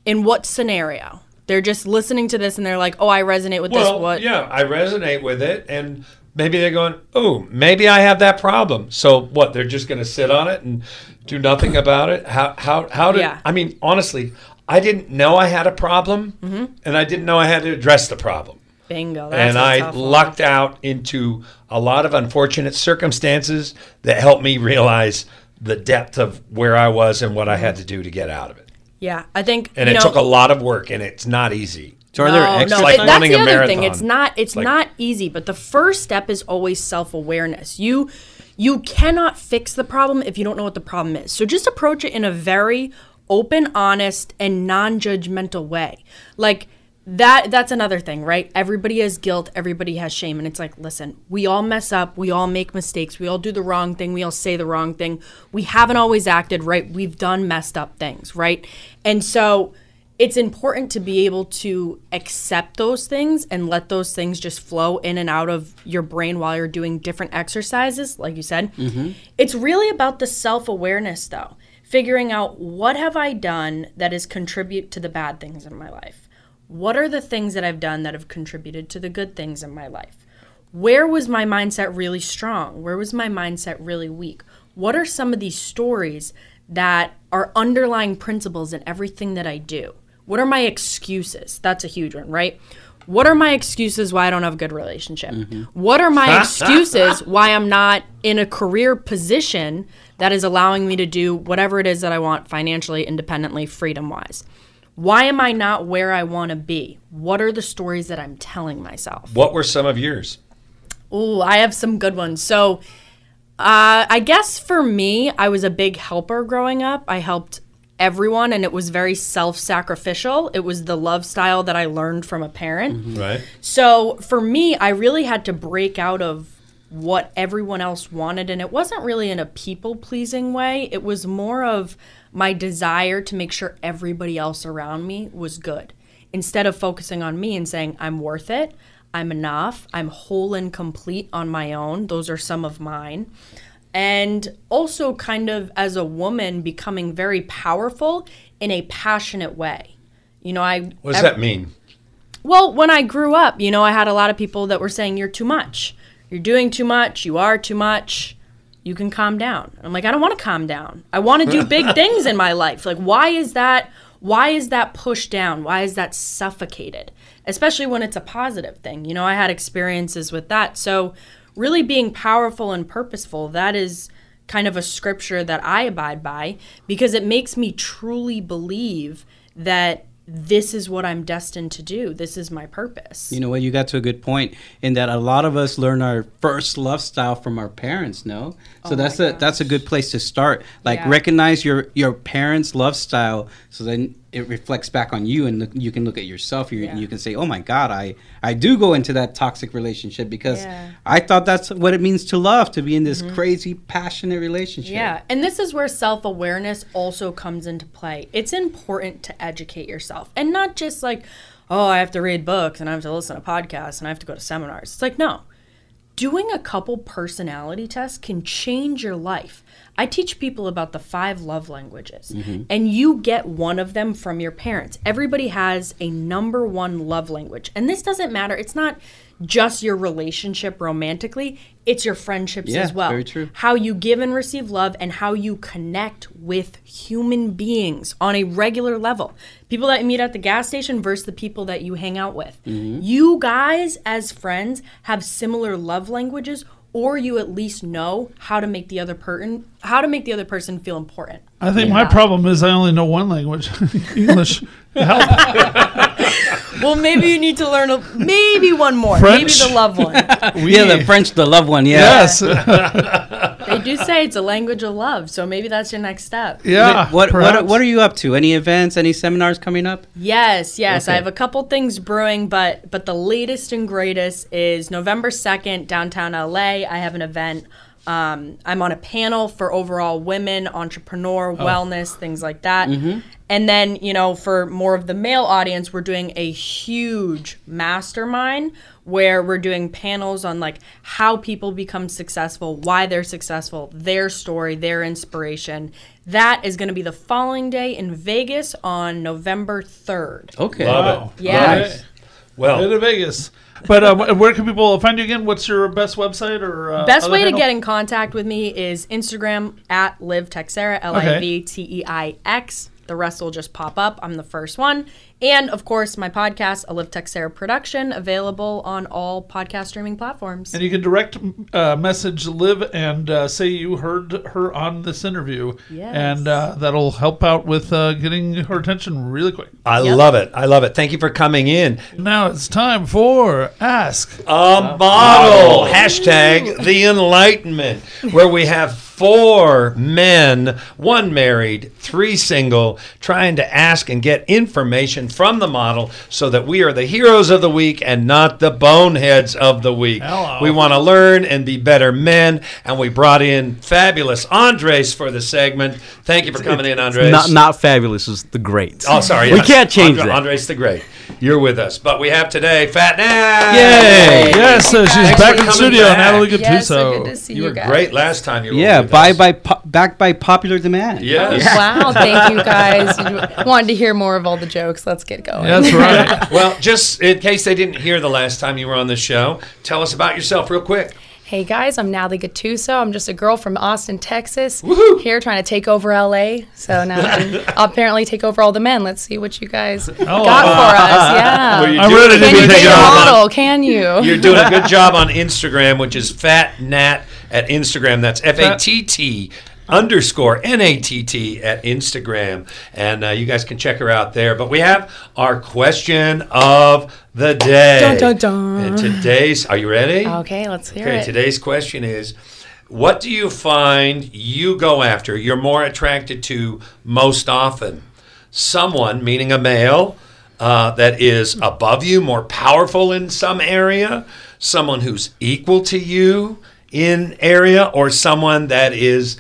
In what scenario? They're just listening to this and they're like, "Oh, I resonate with Well, this." What? yeah, I resonate with it, and maybe they're going, "Oh, maybe I have that problem." So what? They're just going to sit on it and do nothing about it. How? How? How did? Yeah. I mean, honestly, I didn't know I had a problem, Mm-hmm. and I didn't know I had to address the problem. Bingo. That's and I tough one. lucked out into a lot of unfortunate circumstances that helped me realize the depth of where I was and what I had to do to get out of it. Yeah, I think. And it know, took a lot of work, and it's not easy. So are there no, no, like it- that's the a other thing. It's not. It's Like- not easy. But the first step is always self awareness. You you cannot fix the problem if you don't know what the problem is. So just approach it in a very open, honest, and non judgmental way. Like that. That's another thing, right? Everybody has guilt. Everybody has shame, and it's like, listen, we all mess up. We all make mistakes. We all do the wrong thing. We all say the wrong thing. We haven't always acted right. We've done messed up things, right? And so it's important to be able to accept those things and let those things just flow in and out of your brain while you're doing different exercises like you said mm-hmm. it's really about the self-awareness though figuring out what have i done that has contribute to the bad things in my life what are the things that i've done that have contributed to the good things in my life where was my mindset really strong? Where was my mindset really weak? What are some of these stories that are underlying principles in everything that I do? What are my excuses? That's a huge one, right? What are my excuses why I don't have a good relationship? What are my excuses why I'm not in a career position that is allowing me to do whatever it is that I want financially, independently, freedom wise? Why am I not where I want to be? What are the stories that I'm telling myself? What were some of yours? Oh, I have some good ones. So, uh, I guess for me, I was a big helper growing up. I helped everyone, and it was very self sacrificial. It was the love style that I learned from a parent. Mm-hmm. Right. So, for me, I really had to break out of what everyone else wanted. And it wasn't really in a people pleasing way, it was more of my desire to make sure everybody else around me was good. Instead of focusing on me and saying, I'm worth it, I'm enough, I'm whole and complete on my own. Those are some of mine. And also, kind of as a woman, becoming very powerful in a passionate way. You know, I. What does ev- that mean? well, when I grew up, you know, I had a lot of people that were saying, You're too much. You're doing too much. You are too much. You can calm down. And I'm like, I don't want to calm down. I want to do big things in my life. Like, why is that? Why is that pushed down? Why is that suffocated? Especially when it's a positive thing. You know, I had experiences with that. So, really being powerful and purposeful, that is kind of a scripture that I abide by because it makes me truly believe that this is what I'm destined to do. This is my purpose. You know what? You got to a good point in that a lot of us learn our first love style from our parents. No, so Oh that's a that's a good place to start. Like Yeah. recognize your your parents' love style, so then it reflects back on you, and look, you can look at yourself. You Yeah. you can say, "Oh my God, I I do go into that toxic relationship because Yeah. Mm-hmm. I thought that's what it means to love, to be in this crazy passionate relationship." Yeah, and this is where self awareness also comes into play. It's important to educate yourself and not just like, oh, I have to read books and I have to listen to podcasts and I have to go to seminars. It's like, no. Doing a couple personality tests can change your life. I teach people about the five love languages, mm-hmm. and you get one of them from your parents. Everybody has a number one love language, and this doesn't matter. It's not just your relationship romantically, it's your friendships Yeah, as well very true. how you give and receive love and how you connect with human beings on a regular level. People that you meet at the gas station versus the people that you hang out with. Mm-hmm. You guys, as friends, have similar love languages, or you at least know how to make the other person how to make the other person feel important. I think my problem is I only know one language, English. Help. Well, maybe you need to learn a, maybe one more, French? maybe the love one. yeah, the French, the loved one. Yeah. Yes. they do say it's a language of love, so maybe that's your next step. Yeah. What what perhaps. what are you up to? Any events? Any seminars coming up? Yes, yes. I have a couple things brewing, but but the latest and greatest is November second, downtown LA. I have an event. Um, I'm on a panel for overall women, entrepreneur, wellness, things like that. And then, you know, for more of the male audience, we're doing a huge mastermind where we're doing panels on like how people become successful, why they're successful, their story, their inspiration. That is going to be the following day in Vegas on November 3rd. Okay. Love it. Yeah. Nice. Well, Head to Vegas. But um, where can people find you again? What's your best website or uh, Best way to get in contact with me is Instagram at Liv Teixeira, L I V T E I X. The rest will just pop up. I'm the first one. And of course, my podcast, A Liv Teixeira Production, available on all podcast streaming platforms. And you can direct uh, message Liv and uh, say you heard her on this interview. Yes. And uh, that'll help out with uh, getting her attention really quick. I Yep. love it. I love it. Thank you for coming in. Now it's time for Ask. A model. Hashtag the Enlightenment, where we have four men, one married, three single, trying to ask and get information from the model so that we are the heroes of the week and not the boneheads of the week. Hello. We want to learn and be better men, and we brought in fabulous Andres for the segment. Thank you for coming in, Andres. Not not fabulous is the great. Oh, sorry. We can't change Andre, that. Andres the Great. You're with us. But we have today Fat Nat. Yay! Yes, uh, she's Thanks back in coming studio, back. Natalie Yes, so good to see You you, were guys. great last time you were Yeah, with by us. by po- backed by popular demand. Yes. Oh, wow, thank you guys. You wanted to hear more of all the jokes. Let's get going. That's right. Well, just in case they didn't hear the last time you were on the show, tell us about yourself real quick. Hey guys, I'm Natalie Gattuso. I'm just a girl from Austin, Texas, Woohoo! here trying to take over LA. So now I can apparently take over all the men. Let's see what you guys oh, got for us. Yeah. Well, I'm doing ready a to Can be you good get job model? Can you? You're doing a good job on Instagram, which is Fat Nat at Instagram. That's F A T T underscore N A T T at Instagram. And uh, you guys can check her out there. But we have our question of the day. Dun, dun, dun. And today's, are you ready? Okay, let's hear Okay, it. today's question is What do you find you go after, you're more attracted to most often? Someone, meaning a male, uh, that is above you, more powerful in some area, someone who's equal to you in area, or someone that is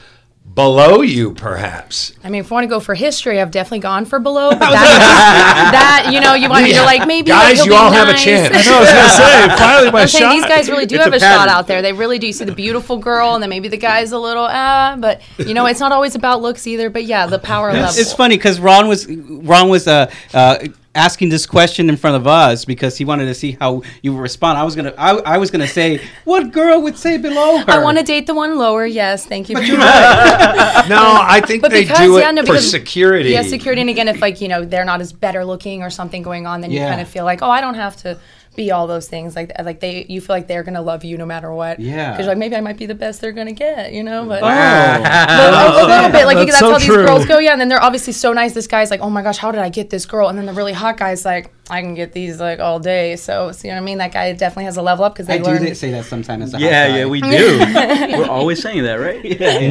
below you, perhaps. I mean, if you want to go for history, I've definitely gone for below. But that, that you know, you want you're like maybe Guys, like, you be all have a chance. I know, I was going to say, finally my I'm saying shot. these guys really do It's have a a, shot out there. They really do. You see the beautiful girl, and then maybe the guy's a little ah, but you know, it's not always about looks either. But yeah, the power of level. It's funny because Ron was Ron was uh, uh, asking this question in front of us because he wanted to see how you would respond. I was gonna I, I was gonna say what girl would say below her. I want to date the one lower. Yes, thank you. No, I think But they because do it yeah, no, for because security. Yeah, security. And again, if like you know they're not as better looking or something going on, then you kind of feel like, oh, I don't have to be all those things. Like like they, you feel like they're gonna love you no matter what. Yeah. Because like maybe I might be the best they're gonna get, you know. But Wow. but a, a little bit like That's that's, so how these true. girls go. Yeah, and then they're obviously so nice. This guy's like, oh my gosh, how did I get this girl? And then the really hot guy's like, I can get these like all day. So, so you know what I mean? That guy definitely has a level up because I they do learn. th- say that sometimes. As a Yeah, guy. yeah, we do. We're always saying that, right?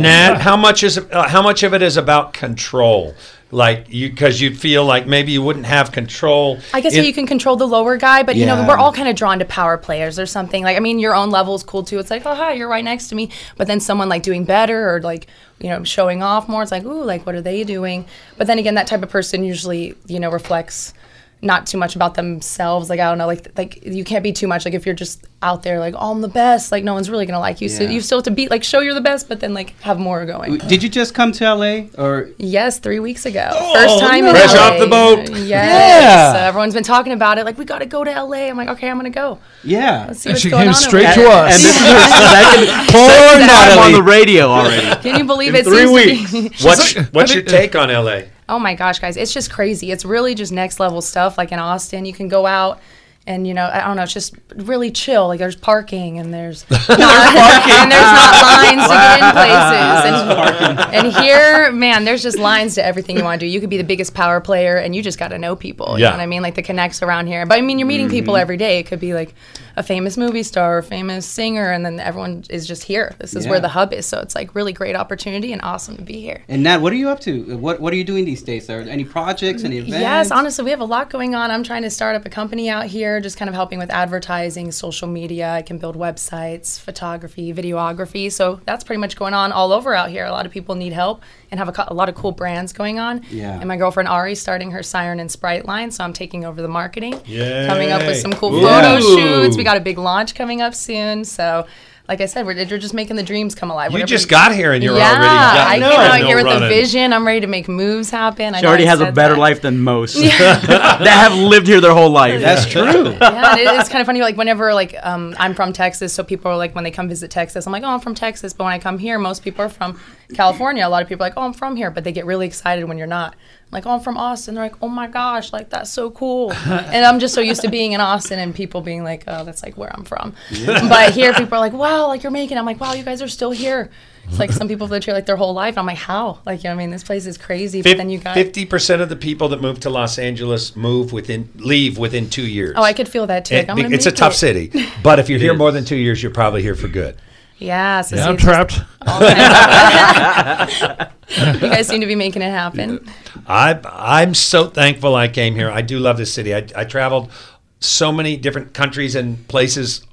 Nat, how much is uh, how much of it is about control? Like you, because you feel like maybe you wouldn't have control. I guess in- you can control the lower guy, but you know we're all kind of drawn to power players or something. Like I mean, your own level is cool too. It's like, oh hi, you're right next to me. But then someone like doing better or like you know showing off more. It's like, ooh, like what are they doing? But then again, that type of person usually you know reflects not too much about themselves. Like I don't know, like like you can't be too much. Like if you're just out there like, oh, I'm the best. Like no one's really gonna like you. So you still have to be like show you're the best, but then like have more going. Did you just come to LA or? Yes, three weeks ago. Oh, First time in Fresh LA. off the boat. Yes. Yeah. So everyone's been talking about it. Like, we got to go to LA. I'm like, okay, I'm going to go. Yeah. Let's see And what's she going came on. straight over to there. us. And this is her second porn time on the radio already. Can you believe In it? three seems be- weeks. What's what's your take on LA? Oh my gosh, guys, it's just crazy. It's really just next level stuff. Like in Austin, you can go out. And you know, I don't know. It's just really chill. Like there's parking, and there's not, and there's not lines to get in places. And, and here, man, there's just lines to everything you want to do. You could be the biggest power player, and you just got to know people. You Yeah. know what I mean? Like the connects around here. But I mean, you're meeting people Mm-hmm. every day. It could be like a famous movie star, or famous singer, and then everyone is just here. This is where the hub is. So it's like really great opportunity and awesome to be here. And Nat, what are you up to? What What are you doing these days? Are there any projects, any events? Yes, honestly, we have a lot going on. I'm trying to start up a company out here, just kind of helping with advertising, social media. I can build websites, photography, videography. So that's pretty much going on all over out here. A lot of people need help and have a, co- a lot of cool brands going on. Yeah. And my girlfriend Ari starting her Siren and Sprite line, so I'm taking over the marketing. Yay. Coming up with some cool Ooh. photo shoots. We got a big launch coming up soon. So. Like I said, we're, we're just making the dreams come alive. You Whatever just got here and you're yeah, already got I no came out no here with running. a vision. I'm ready to make moves happen. I She know already I has a better that. life than most that have lived here their whole life. That's true. yeah, it- it's kind of funny. Like whenever like um, I'm from Texas, so people are like when they come visit Texas, I'm like, oh, I'm from Texas. But when I come here, most people are from California. A lot of people are like, oh, I'm from here, but they get really excited when you're not. I'm like, oh, I'm from Austin. They're like, oh my gosh, like that's so cool. and I'm just so used to being in Austin and people being like, oh, that's like where I'm from. But here, people are like, wow, like you're making. it. I'm like, wow, you guys are still here. It's like some people live here like their whole life. I'm like, how? Like, you know, what I mean, this place is crazy. But then you got. Fifty percent of the people that move to Los Angeles move within leave within two years. Oh, I could feel that too. Like, It- I'm gonna it's a tough it. city, but if you're here more than two years, you're probably here for good. Yeah, so Yeah, I'm trapped. all kinds of- you guys seem to be making it happen. I I'm so thankful I came here. I do love this city. I, I traveled so many different countries and places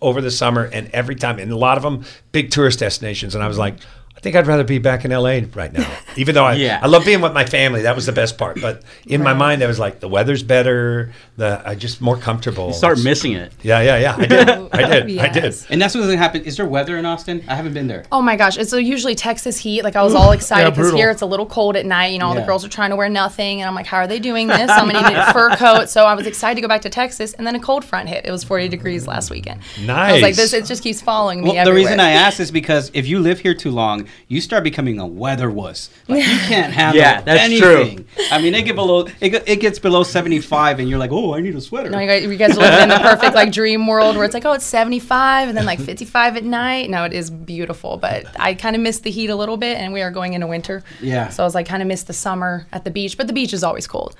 over the summer, and every time, and a lot of them big tourist destinations. And I was like, I think I'd rather be back in LA right now. Even though I Yeah. I love being with my family. That was the best part. But in my mind, I was like, the weather's better. The I just more comfortable. You start missing it. Yeah, yeah, yeah. I did. I did. I did. And that's what's gonna happen. Is there weather in Austin? I haven't been there. Oh my gosh, it's usually Texas heat. Like I was all excited because brutal. here it's a little cold at night. You know, all the girls are trying to wear nothing, and I'm like, how are they doing this? I'm gonna need a fur coat. So I was excited to go back to Texas, and then a cold front hit. It was 40 degrees last weekend. Nice. I was like, this. It just keeps following me. Well, the reason I asked is because if you live here too long, you start becoming a weather wuss. Like you can't handle Yeah, that's true. anything. I mean, it get below it, it gets below seventy five, and you're like, oh, I need a sweater. No, you guys, you guys are living in the perfect like dream world where it's like, oh, it's 75 and then like 55 at night. No, it is beautiful, but I kind of miss the heat a little bit, and we are going into winter. Yeah. So I was like, kind of miss the summer at the beach, but the beach is always cold.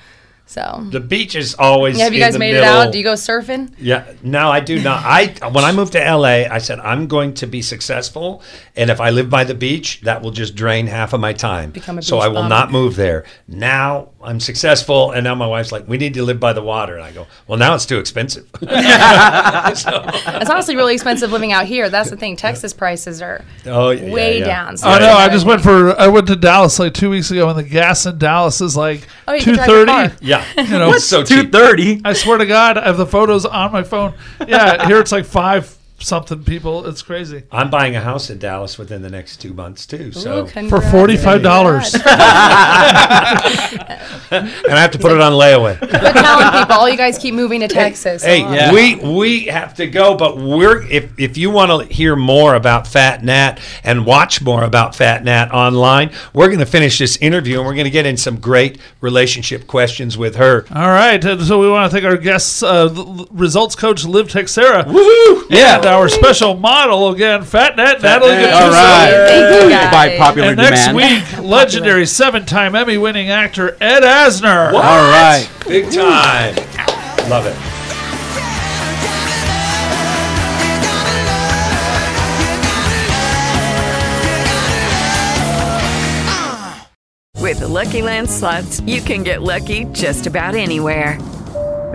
So. The beach is always. Yeah, have you in guys the made it out? Do you go surfing? Yeah, no, I do not. I when I moved to LA, I said I'm going to be successful, and if I live by the beach, that will just drain half of my time. Become a so beach I will bum. not move there. Now I'm successful, and now my wife's like, "We need to live by the water," and I go, "Well, now it's too expensive." It's honestly really expensive living out here. That's the thing. Texas prices are oh, yeah, way yeah. down. So I know. I just went for. I went to Dallas like two weeks ago, and the gas in Dallas is like Oh, you two can drive your thirty. car. Yeah, You know, it's so Two cheap. thirty. I swear to God, I have the photos on my phone. Yeah, here it's like five something. People, it's crazy. I'm buying a house in Dallas within the next two months too. So For forty-five dollars. and I have to put it on layaway. But telling people, all you guys keep moving to Texas. Hey, so- we we have to go, but we're if if you want to hear more about Fat Nat and watch more about Fat Nat online, we're going to finish this interview and we're going to get in some great relationship questions with her. All right, and so we want to thank our guests, uh, results coach Liv Teixeira, Woohoo! and our special model again, Fat Nat Natalie. Nat. Gattuso. All right. Thank you guys. By popular And next demand. week, legendary seven-time Emmy-winning actor Ed Asner. What? All right. Big time. Love it. With the Lucky Land slots, you can get lucky just about anywhere.